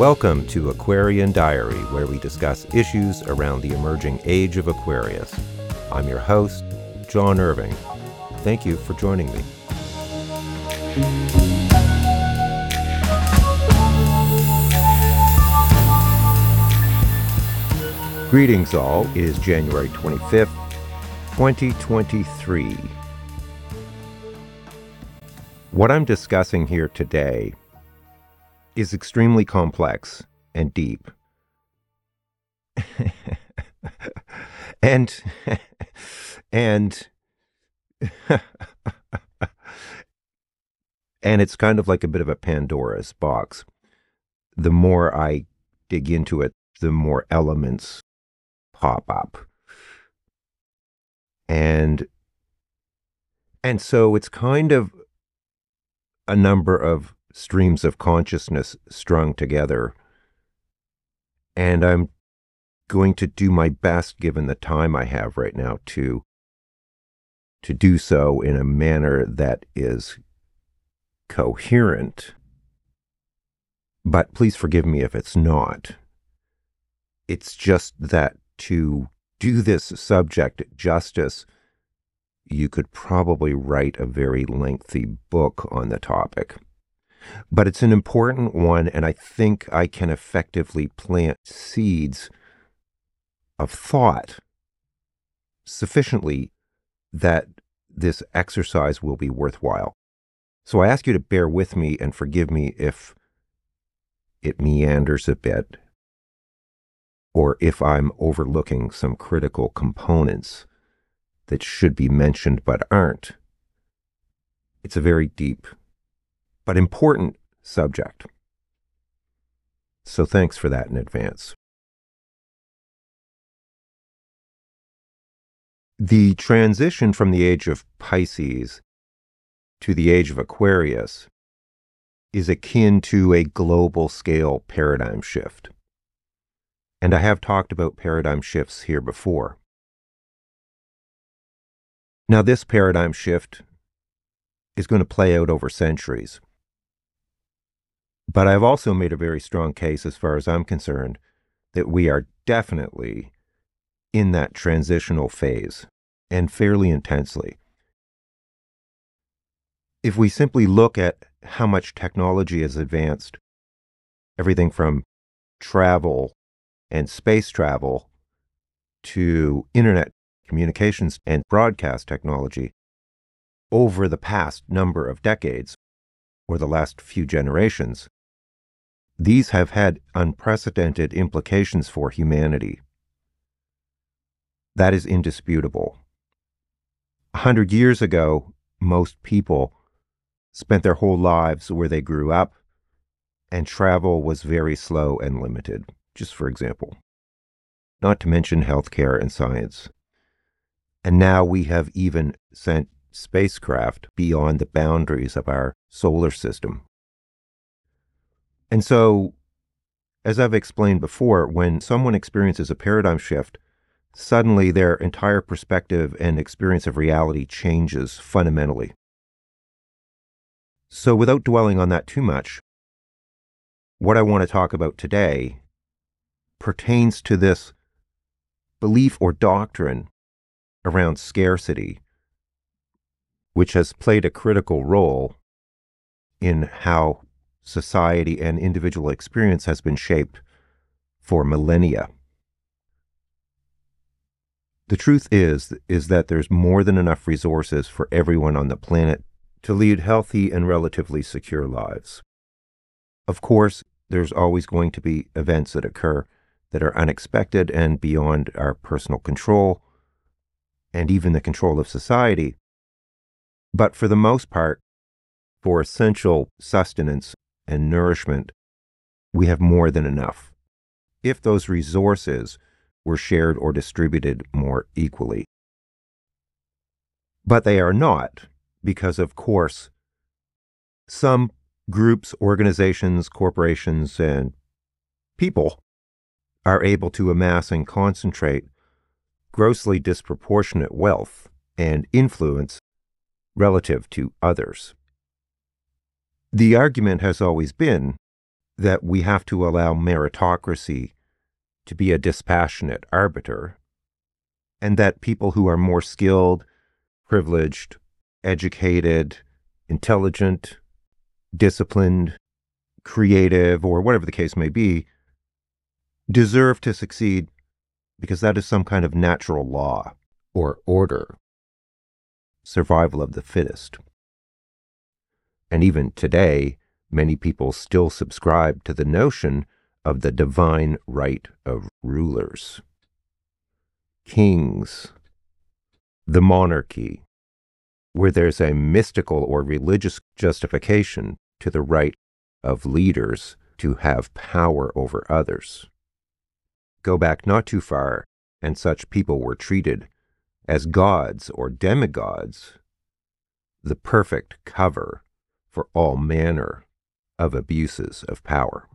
Welcome to Aquarian Diary, where we discuss issues around the emerging age of Aquarius. I'm your host, John Irving. Thank you for joining me. Greetings, all. It is January 25th, 2023. What I'm discussing here today is extremely complex and deep. and and and it's kind of like a bit of a Pandora's box. The more I dig into it, the more elements pop up. And and so it's kind of a number of streams of consciousness strung together. And I'm going to do my best given the time I have right now to to do so in a manner that is coherent. But please forgive me if it's not. It's just that to do this subject justice, you could probably write a very lengthy book on the topic. But it's an important one, and I think I can effectively plant seeds of thought sufficiently that this exercise will be worthwhile. So I ask you to bear with me and forgive me if it meanders a bit or if I'm overlooking some critical components that should be mentioned but aren't. It's a very deep but important subject. So thanks for that in advance. The transition from the age of Pisces to the age of Aquarius is akin to a global scale paradigm shift. And I have talked about paradigm shifts here before. Now, this paradigm shift is going to play out over centuries. But I've also made a very strong case, as far as I'm concerned, that we are definitely in that transitional phase and fairly intensely. If we simply look at how much technology has advanced, everything from travel and space travel to internet communications and broadcast technology over the past number of decades or the last few generations, these have had unprecedented implications for humanity. That is indisputable. A hundred years ago, most people spent their whole lives where they grew up, and travel was very slow and limited just for example. Not to mention healthcare and science. And now we have even sent spacecraft beyond the boundaries of our solar system. And so, as I've explained before, when someone experiences a paradigm shift, suddenly their entire perspective and experience of reality changes fundamentally. So, without dwelling on that too much, what I want to talk about today pertains to this belief or doctrine around scarcity, which has played a critical role in how society and individual experience has been shaped for millennia. The truth is is that there's more than enough resources for everyone on the planet to lead healthy and relatively secure lives. Of course, there's always going to be events that occur that are unexpected and beyond our personal control and even the control of society. But for the most part, for essential sustenance and nourishment, we have more than enough if those resources were shared or distributed more equally. But they are not, because of course, some groups, organizations, corporations, and people are able to amass and concentrate grossly disproportionate wealth and influence relative to others. The argument has always been that we have to allow meritocracy to be a dispassionate arbiter, and that people who are more skilled, privileged, educated, intelligent, disciplined, creative, or whatever the case may be, deserve to succeed because that is some kind of natural law or order, survival of the fittest. And even today, many people still subscribe to the notion of the divine right of rulers, kings, the monarchy, where there's a mystical or religious justification to the right of leaders to have power over others. Go back not too far, and such people were treated as gods or demigods, the perfect cover for all manner of abuses of power.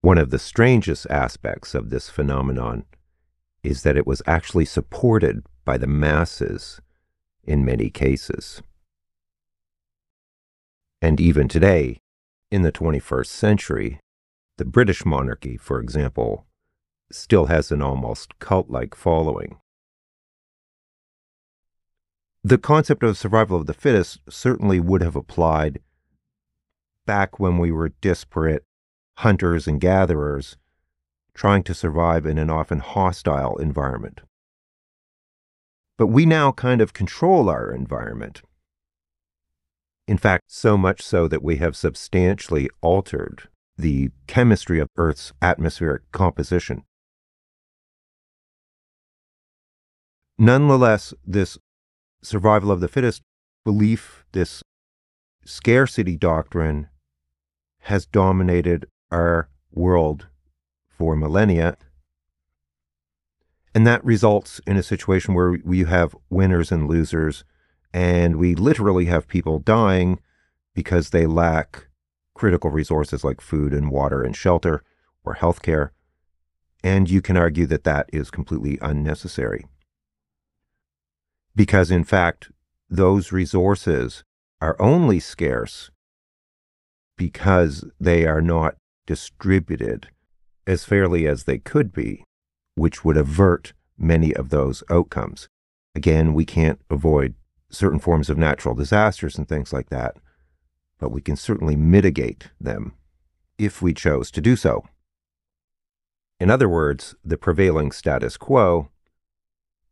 One of the strangest aspects of this phenomenon is that it was actually supported by the masses in many cases. And even today, in the 21st century, the British monarchy, for example, still has an almost cult like following. The concept of survival of the fittest certainly would have applied back when we were disparate hunters and gatherers trying to survive in an often hostile environment. But we now kind of control our environment. In fact, so much so that we have substantially altered the chemistry of Earth's atmospheric composition. Nonetheless, this survival of the fittest belief, this scarcity doctrine, has dominated our world for millennia. And that results in a situation where we have winners and losers, and we literally have people dying because they lack critical resources like food and water and shelter or healthcare. And you can argue that that is completely unnecessary. Because in fact, those resources are only scarce because they are not distributed as fairly as they could be, which would avert many of those outcomes. Again, we can't avoid certain forms of natural disasters and things like that, but we can certainly mitigate them if we chose to do so. In other words, the prevailing status quo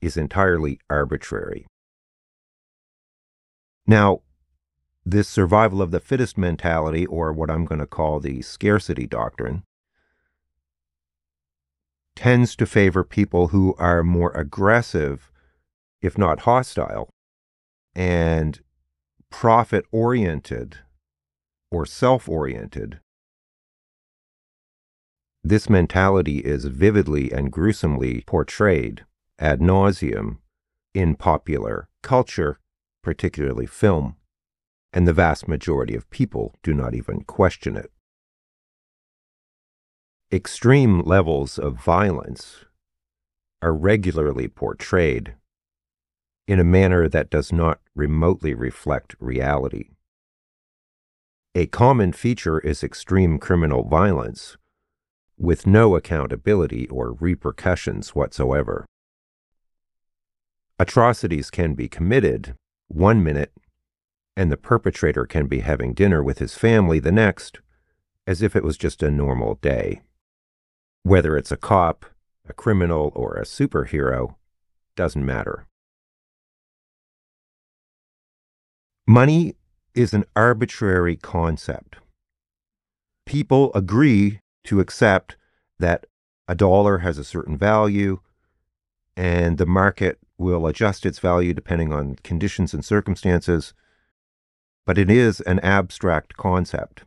is entirely arbitrary. Now, this survival of the fittest mentality, or what I'm going to call the scarcity doctrine, tends to favor people who are more aggressive, if not hostile, and profit oriented or self oriented. This mentality is vividly and gruesomely portrayed ad nauseum in popular culture, particularly film, and the vast majority of people do not even question it. Extreme levels of violence are regularly portrayed in a manner that does not remotely reflect reality. A common feature is extreme criminal violence, with no accountability or repercussions whatsoever. Atrocities can be committed one minute, and the perpetrator can be having dinner with his family the next, as if it was just a normal day. Whether it's a cop, a criminal, or a superhero doesn't matter. Money is an arbitrary concept. People agree to accept that a dollar has a certain value and the market will adjust its value depending on conditions and circumstances, but it is an abstract concept.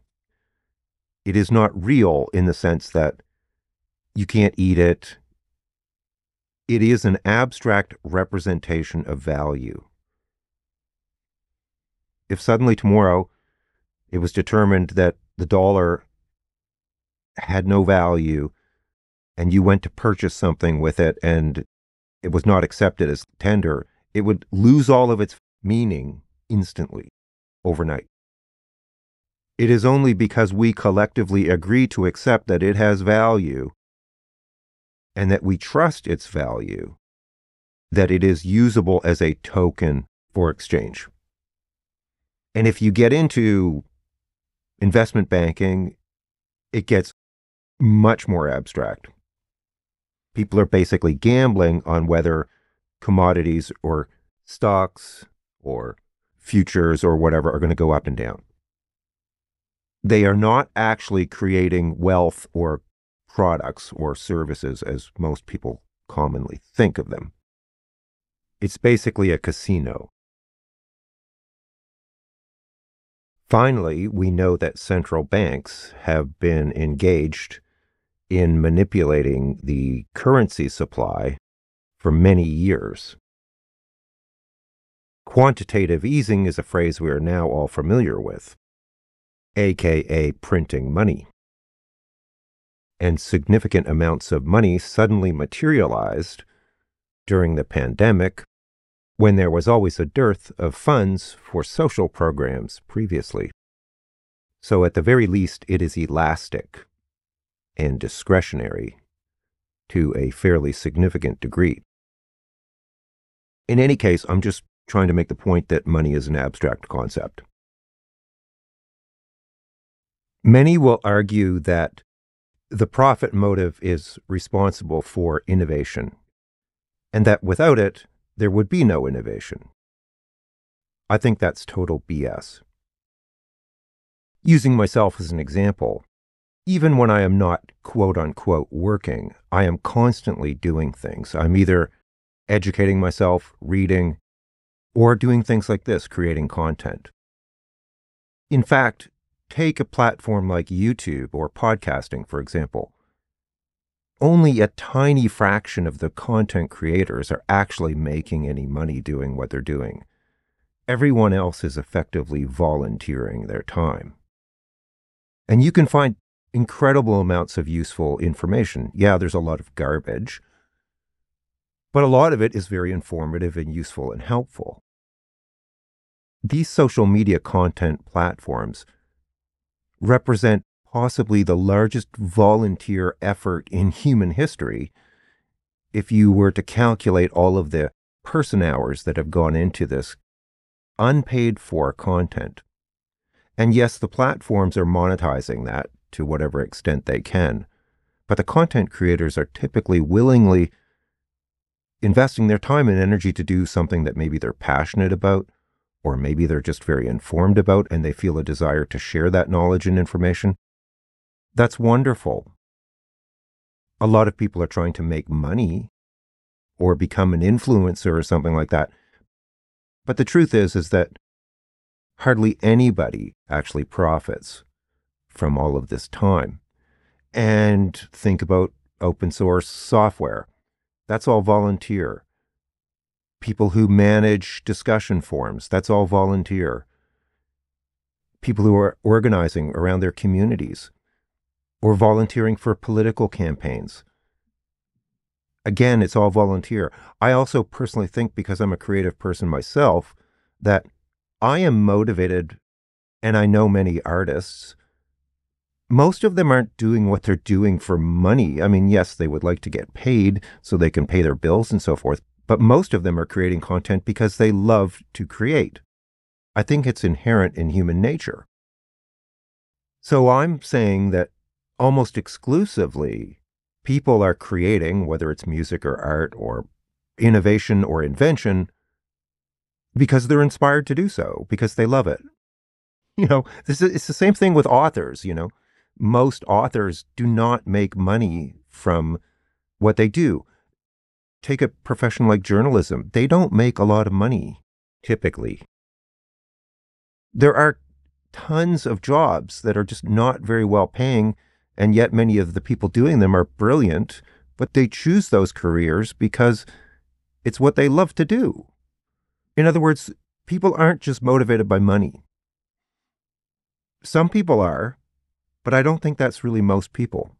It is not real in the sense that you can't eat it. It is an abstract representation of value. If suddenly tomorrow it was determined that the dollar had no value and you went to purchase something with it and it was not accepted as tender, it would lose all of its meaning instantly, overnight. It is only because we collectively agree to accept that it has value and that we trust its value that it is usable as a token for exchange. And if you get into investment banking, it gets much more abstract. People are basically gambling on whether commodities or stocks or futures or whatever are going to go up and down. They are not actually creating wealth or products or services as most people commonly think of them. It's basically a casino. Finally, we know that central banks have been engaged in manipulating the currency supply for many years. Quantitative easing is a phrase we are now all familiar with, aka printing money. And significant amounts of money suddenly materialized during the pandemic when there was always a dearth of funds for social programs previously. So, at the very least, it is elastic and discretionary to a fairly significant degree. In any case, I'm just trying to make the point that money is an abstract concept. Many will argue that the profit motive is responsible for innovation, and that without it, there would be no innovation. I think that's total BS. Using myself as an example, even when I am not quote unquote working, I am constantly doing things. I'm either educating myself, reading, or doing things like this, creating content. In fact, take a platform like YouTube or podcasting, for example. Only a tiny fraction of the content creators are actually making any money doing what they're doing. Everyone else is effectively volunteering their time. And you can find incredible amounts of useful information. Yeah, there's a lot of garbage, but a lot of it is very informative and useful and helpful. These social media content platforms represent possibly the largest volunteer effort in human history if you were to calculate all of the person hours that have gone into this unpaid for content. And yes, the platforms are monetizing that to whatever extent they can, but the content creators are typically willingly investing their time and energy to do something that maybe they're passionate about, or maybe they're just very informed about and they feel a desire to share that knowledge and information, that's wonderful. A lot of people are trying to make money or become an influencer or something like that. But the truth is is that hardly anybody actually profits from all of this time. And think about open source software. That's all volunteer. People who manage discussion forums, that's all volunteer. People who are organizing around their communities or volunteering for political campaigns. Again, it's all volunteer. I also personally think, because I'm a creative person myself, that I am motivated, and I know many artists most of them aren't doing what they're doing for money. I mean, yes, they would like to get paid so they can pay their bills and so forth, but most of them are creating content because they love to create. I think it's inherent in human nature. So I'm saying that almost exclusively people are creating, whether it's music or art or innovation or invention, because they're inspired to do so, because they love it. You know, this is, it's the same thing with authors, you know most authors do not make money from what they do. Take a profession like journalism, they don't make a lot of money typically. There are tons of jobs that are just not very well paying, and yet many of the people doing them are brilliant, but they choose those careers because it's what they love to do. In other words, people aren't just motivated by money. Some people are, but I don't think that's really most people.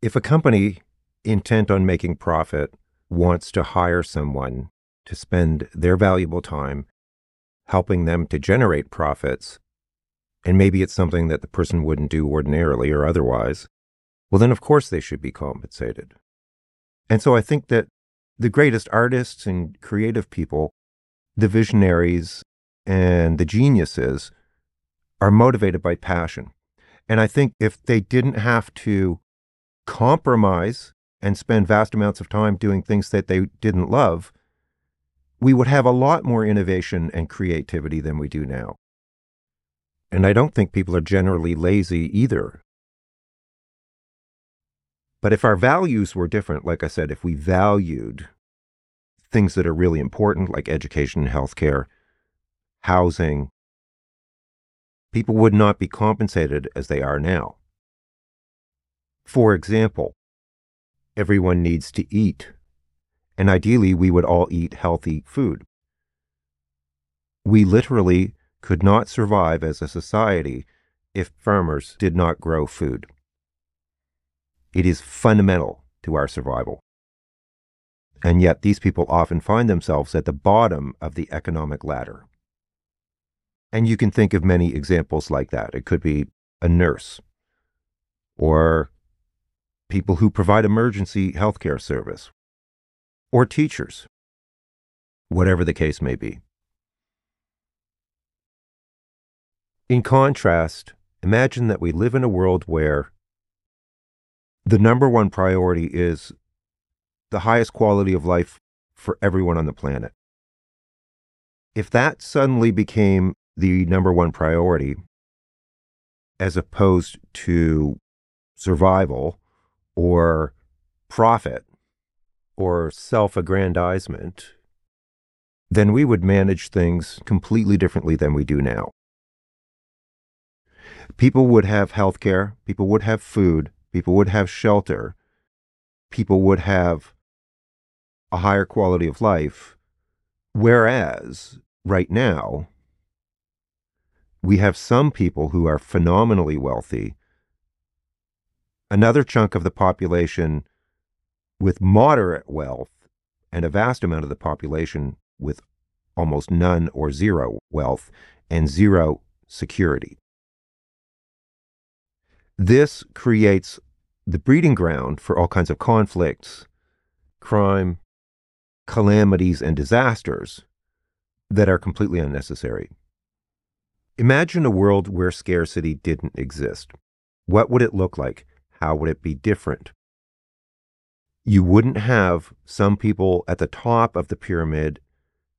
If a company intent on making profit wants to hire someone to spend their valuable time helping them to generate profits, and maybe it's something that the person wouldn't do ordinarily or otherwise, well, then of course they should be compensated. And so I think that the greatest artists and creative people, the visionaries and the geniuses, are motivated by passion. And I think if they didn't have to compromise and spend vast amounts of time doing things that they didn't love, we would have a lot more innovation and creativity than we do now. And I don't think people are generally lazy either. But if our values were different, like I said, if we valued things that are really important, like education, healthcare, housing, people would not be compensated as they are now. For example, everyone needs to eat, and ideally, we would all eat healthy food. We literally could not survive as a society if farmers did not grow food. It is fundamental to our survival. And yet, these people often find themselves at the bottom of the economic ladder. And you can think of many examples like that. It could be a nurse or people who provide emergency healthcare service or teachers, whatever the case may be. In contrast, imagine that we live in a world where the number one priority is the highest quality of life for everyone on the planet. If that suddenly became the number one priority, as opposed to survival or profit or self aggrandizement, then we would manage things completely differently than we do now. People would have health care, people would have food, people would have shelter, people would have a higher quality of life. Whereas right now, we have some people who are phenomenally wealthy, another chunk of the population with moderate wealth, and a vast amount of the population with almost none or zero wealth and zero security. This creates the breeding ground for all kinds of conflicts, crime, calamities, and disasters that are completely unnecessary. Imagine a world where scarcity didn't exist. What would it look like? How would it be different? You wouldn't have some people at the top of the pyramid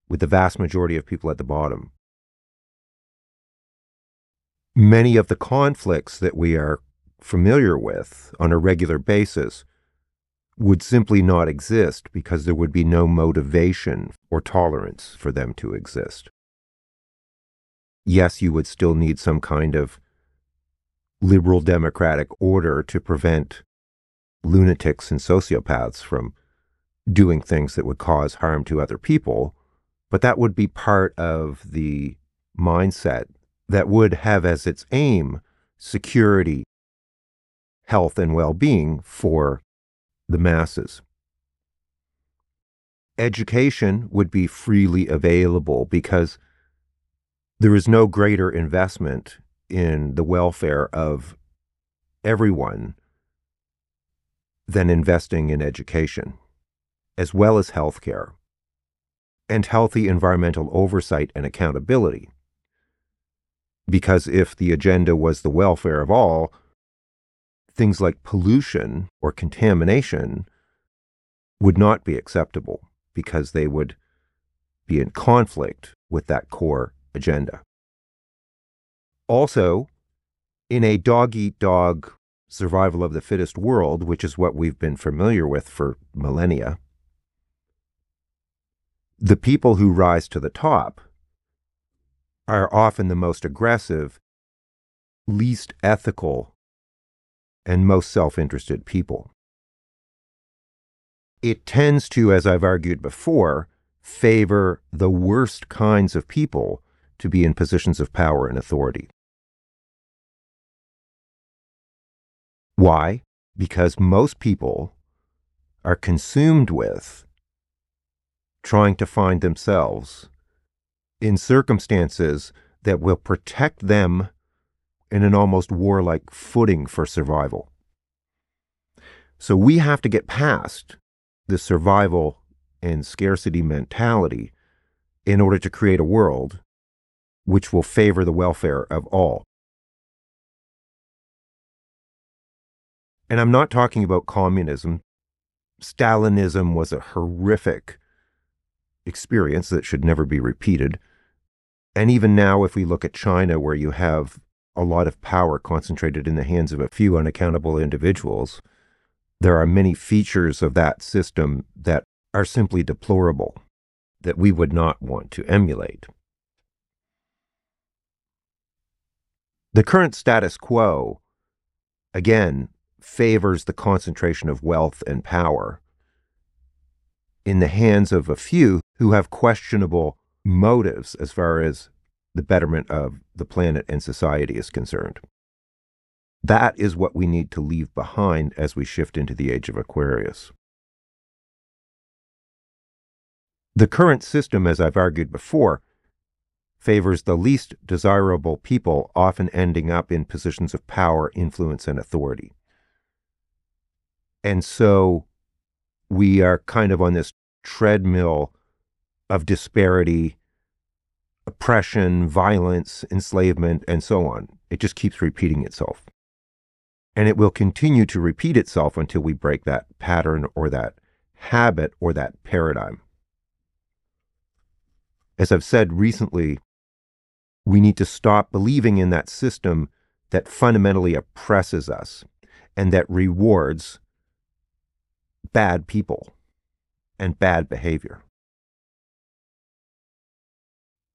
with the vast majority of people at the bottom. Many of the conflicts that we are familiar with on a regular basis would simply not exist because there would be no motivation or tolerance for them to exist yes, you would still need some kind of liberal democratic order to prevent lunatics and sociopaths from doing things that would cause harm to other people. But that would be part of the mindset that would have as its aim security, health, and well being for the masses. Education would be freely available because there is no greater investment in the welfare of everyone than investing in education, as well as healthcare, and healthy environmental oversight and accountability. Because if the agenda was the welfare of all, things like pollution or contamination would not be acceptable because they would be in conflict with that core agenda. Also, in a dog eat dog survival of the fittest world, which is what we've been familiar with for millennia, the people who rise to the top are often the most aggressive, least ethical, and most self interested people. It tends to, as I've argued before, favor the worst kinds of people to be in positions of power and authority. Why? Because most people are consumed with trying to find themselves in circumstances that will protect them in an almost warlike footing for survival. So we have to get past the survival and scarcity mentality in order to create a world which will favor the welfare of all. And I'm not talking about communism. Stalinism was a horrific experience that should never be repeated. And even now, if we look at China, where you have a lot of power concentrated in the hands of a few unaccountable individuals, there are many features of that system that are simply deplorable, that we would not want to emulate. The current status quo, again, favors the concentration of wealth and power in the hands of a few who have questionable motives as far as the betterment of the planet and society is concerned. That is what we need to leave behind as we shift into the age of Aquarius. The current system, as I've argued before, favors the least desirable people, often ending up in positions of power, influence, and authority. And so we are kind of on this treadmill of disparity, oppression, violence, enslavement, and so on. It just keeps repeating itself. And it will continue to repeat itself until we break that pattern or that habit or that paradigm. As I've said recently, we need to stop believing in that system that fundamentally oppresses us and that rewards bad people and bad behavior.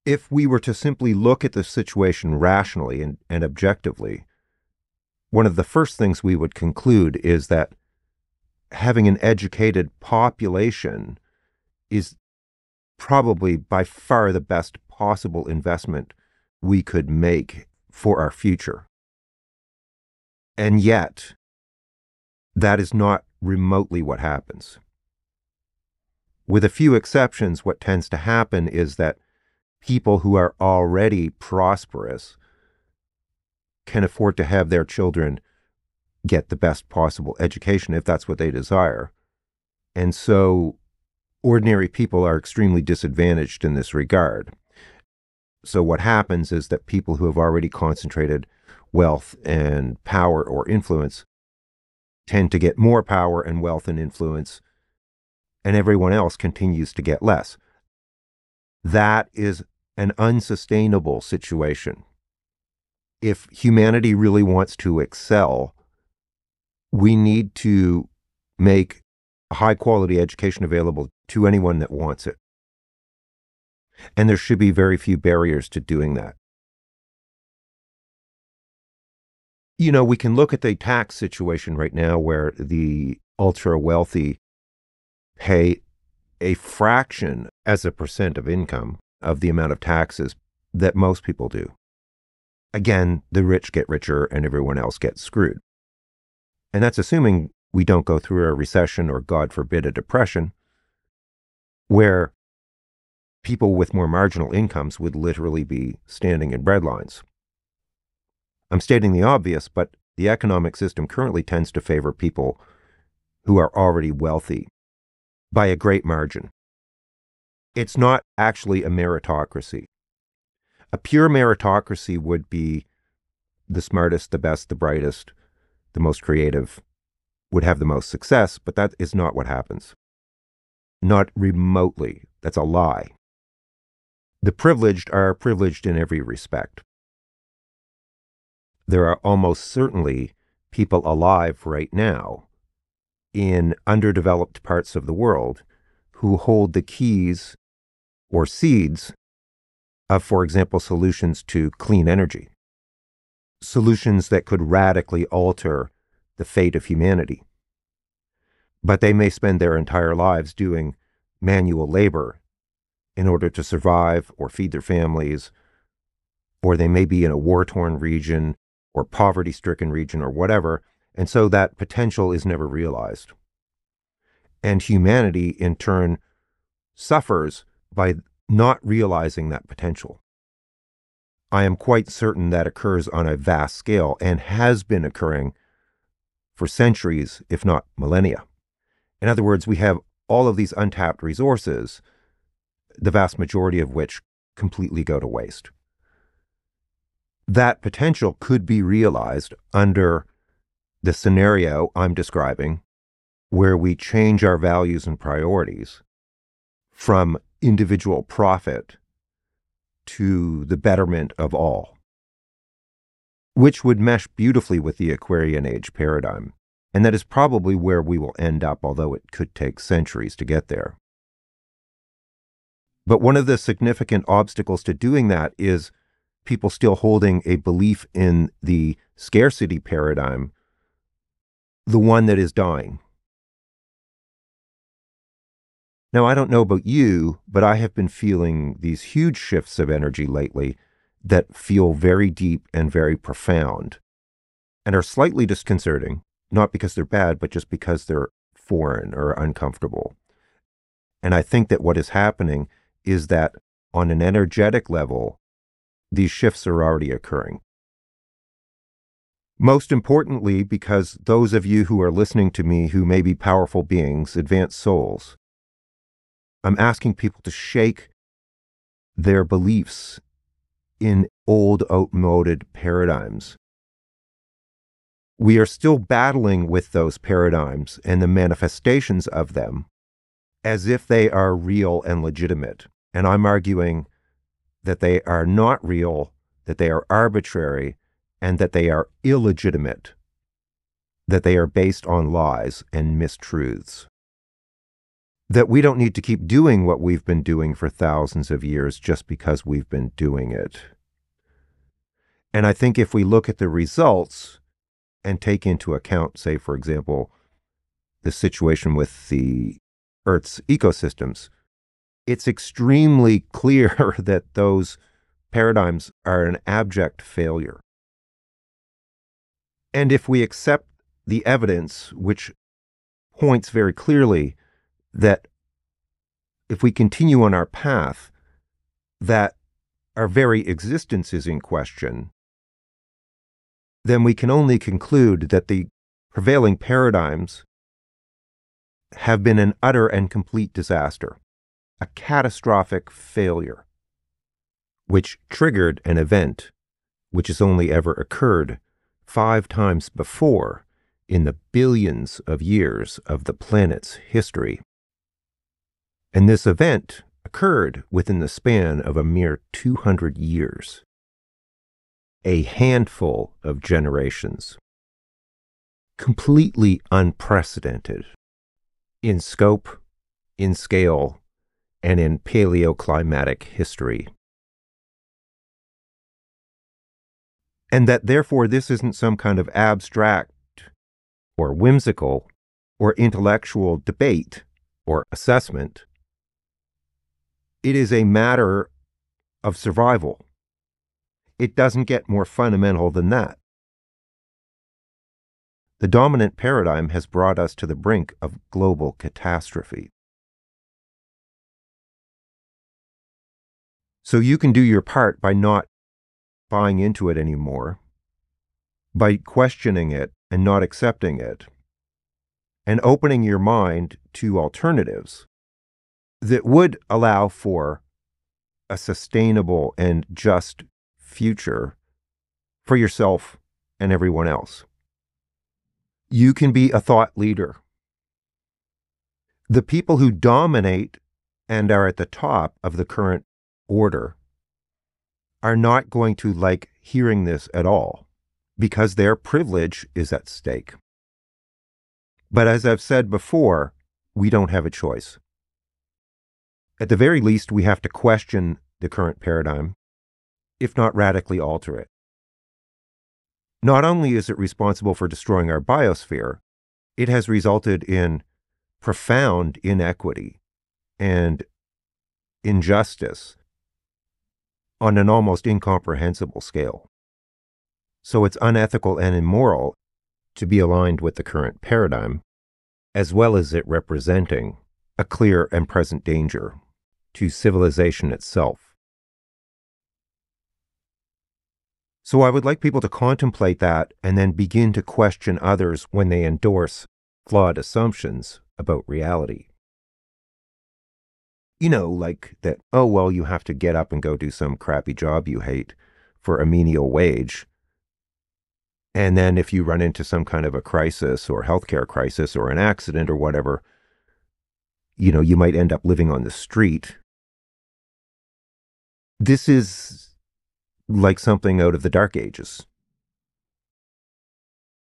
If we were to simply look at the situation rationally and, and objectively, one of the first things we would conclude is that having an educated population is probably by far the best possible investment we could make for our future. And yet, that is not remotely what happens. With a few exceptions, what tends to happen is that people who are already prosperous can afford to have their children get the best possible education if that's what they desire. And so ordinary people are extremely disadvantaged in this regard. So what happens is that people who have already concentrated wealth and power or influence tend to get more power and wealth and influence, and everyone else continues to get less. That is an unsustainable situation. If humanity really wants to excel, we need to make high quality education available to anyone that wants it. And there should be very few barriers to doing that. You know, we can look at the tax situation right now where the ultra wealthy pay a fraction as a percent of income of the amount of taxes that most people do. Again, the rich get richer and everyone else gets screwed. And that's assuming we don't go through a recession or, God forbid, a depression, where people with more marginal incomes would literally be standing in breadlines. I'm stating the obvious, but the economic system currently tends to favor people who are already wealthy by a great margin. It's not actually a meritocracy. A pure meritocracy would be the smartest, the best, the brightest, the most creative, would have the most success, but that is not what happens. Not remotely. That's a lie. The privileged are privileged in every respect. There are almost certainly people alive right now in underdeveloped parts of the world who hold the keys or seeds of, for example, solutions to clean energy, solutions that could radically alter the fate of humanity. But they may spend their entire lives doing manual labor in order to survive or feed their families, or they may be in a war torn region or poverty stricken region or whatever, and so that potential is never realized. And humanity, in turn, suffers by not realizing that potential. I am quite certain that occurs on a vast scale and has been occurring for centuries, if not millennia. In other words, we have all of these untapped resources, the vast majority of which completely go to waste. That potential could be realized under the scenario I'm describing, where we change our values and priorities from individual profit to the betterment of all, which would mesh beautifully with the Aquarian Age paradigm. And that is probably where we will end up, although it could take centuries to get there. But one of the significant obstacles to doing that is people still holding a belief in the scarcity paradigm, the one that is dying. Now, I don't know about you, but I have been feeling these huge shifts of energy lately that feel very deep and very profound and are slightly disconcerting, not because they're bad, but just because they're foreign or uncomfortable. And I think that what is happening is that on an energetic level, these shifts are already occurring. Most importantly, because those of you who are listening to me who may be powerful beings, advanced souls, I'm asking people to shake their beliefs in old, outmoded paradigms. We are still battling with those paradigms and the manifestations of them as if they are real and legitimate. And I'm arguing that they are not real, that they are arbitrary, and that they are illegitimate, that they are based on lies and mistruths that we don't need to keep doing what we've been doing for thousands of years just because we've been doing it. And I think if we look at the results and take into account, say, for example, the situation with the Earth's ecosystems, it's extremely clear that those paradigms are an abject failure. And if we accept the evidence, which points very clearly that if we continue on our path, that our very existence is in question, then we can only conclude that the prevailing paradigms have been an utter and complete disaster, a catastrophic failure, which triggered an event which has only ever occurred five times before in the billions of years of the planet's history. And this event occurred within the span of a mere 200 years. A handful of generations. Completely unprecedented in scope, in scale, and in paleoclimatic history. And that therefore this isn't some kind of abstract or whimsical or intellectual debate or assessment it is a matter of survival. It doesn't get more fundamental than that. The dominant paradigm has brought us to the brink of global catastrophe. So you can do your part by not buying into it anymore, by questioning it and not accepting it, and opening your mind to alternatives that would allow for a sustainable and just future for yourself and everyone else. You can be a thought leader. The people who dominate and are at the top of the current order are not going to like hearing this at all because their privilege is at stake. But as I've said before, we don't have a choice. At the very least, we have to question the current paradigm, if not radically alter it. Not only is it responsible for destroying our biosphere, it has resulted in profound inequity and injustice on an almost incomprehensible scale. So it's unethical and immoral to be aligned with the current paradigm, as well as it representing a clear and present danger to civilization itself. So I would like people to contemplate that and then begin to question others when they endorse flawed assumptions about reality. You know, like that, oh, well, you have to get up and go do some crappy job you hate for a menial wage. And then if you run into some kind of a crisis or healthcare crisis or an accident or whatever, you know, you might end up living on the street. This is like something out of the dark ages.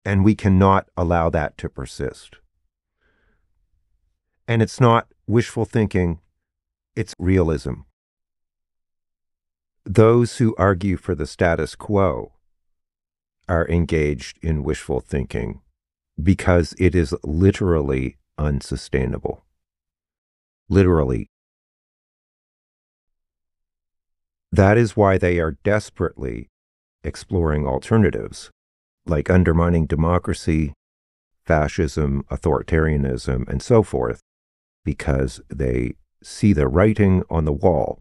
And we cannot allow that to persist. And it's not wishful thinking, it's realism. Those who argue for the status quo are engaged in wishful thinking because it is literally unsustainable. Literally. That is why they are desperately exploring alternatives, like undermining democracy, fascism, authoritarianism, and so forth, because they see the writing on the wall.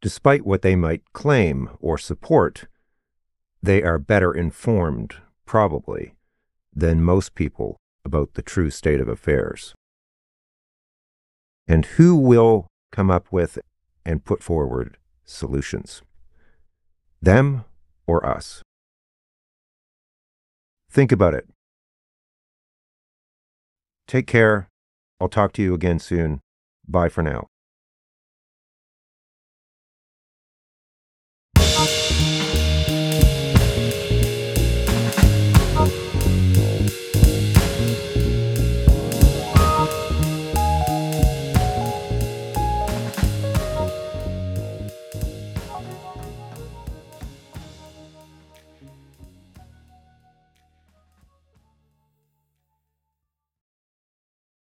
Despite what they might claim or support, they are better informed, probably, than most people about the true state of affairs. And who will come up with and put forward solutions? Them or us? Think about it. Take care. I'll talk to you again soon. Bye for now.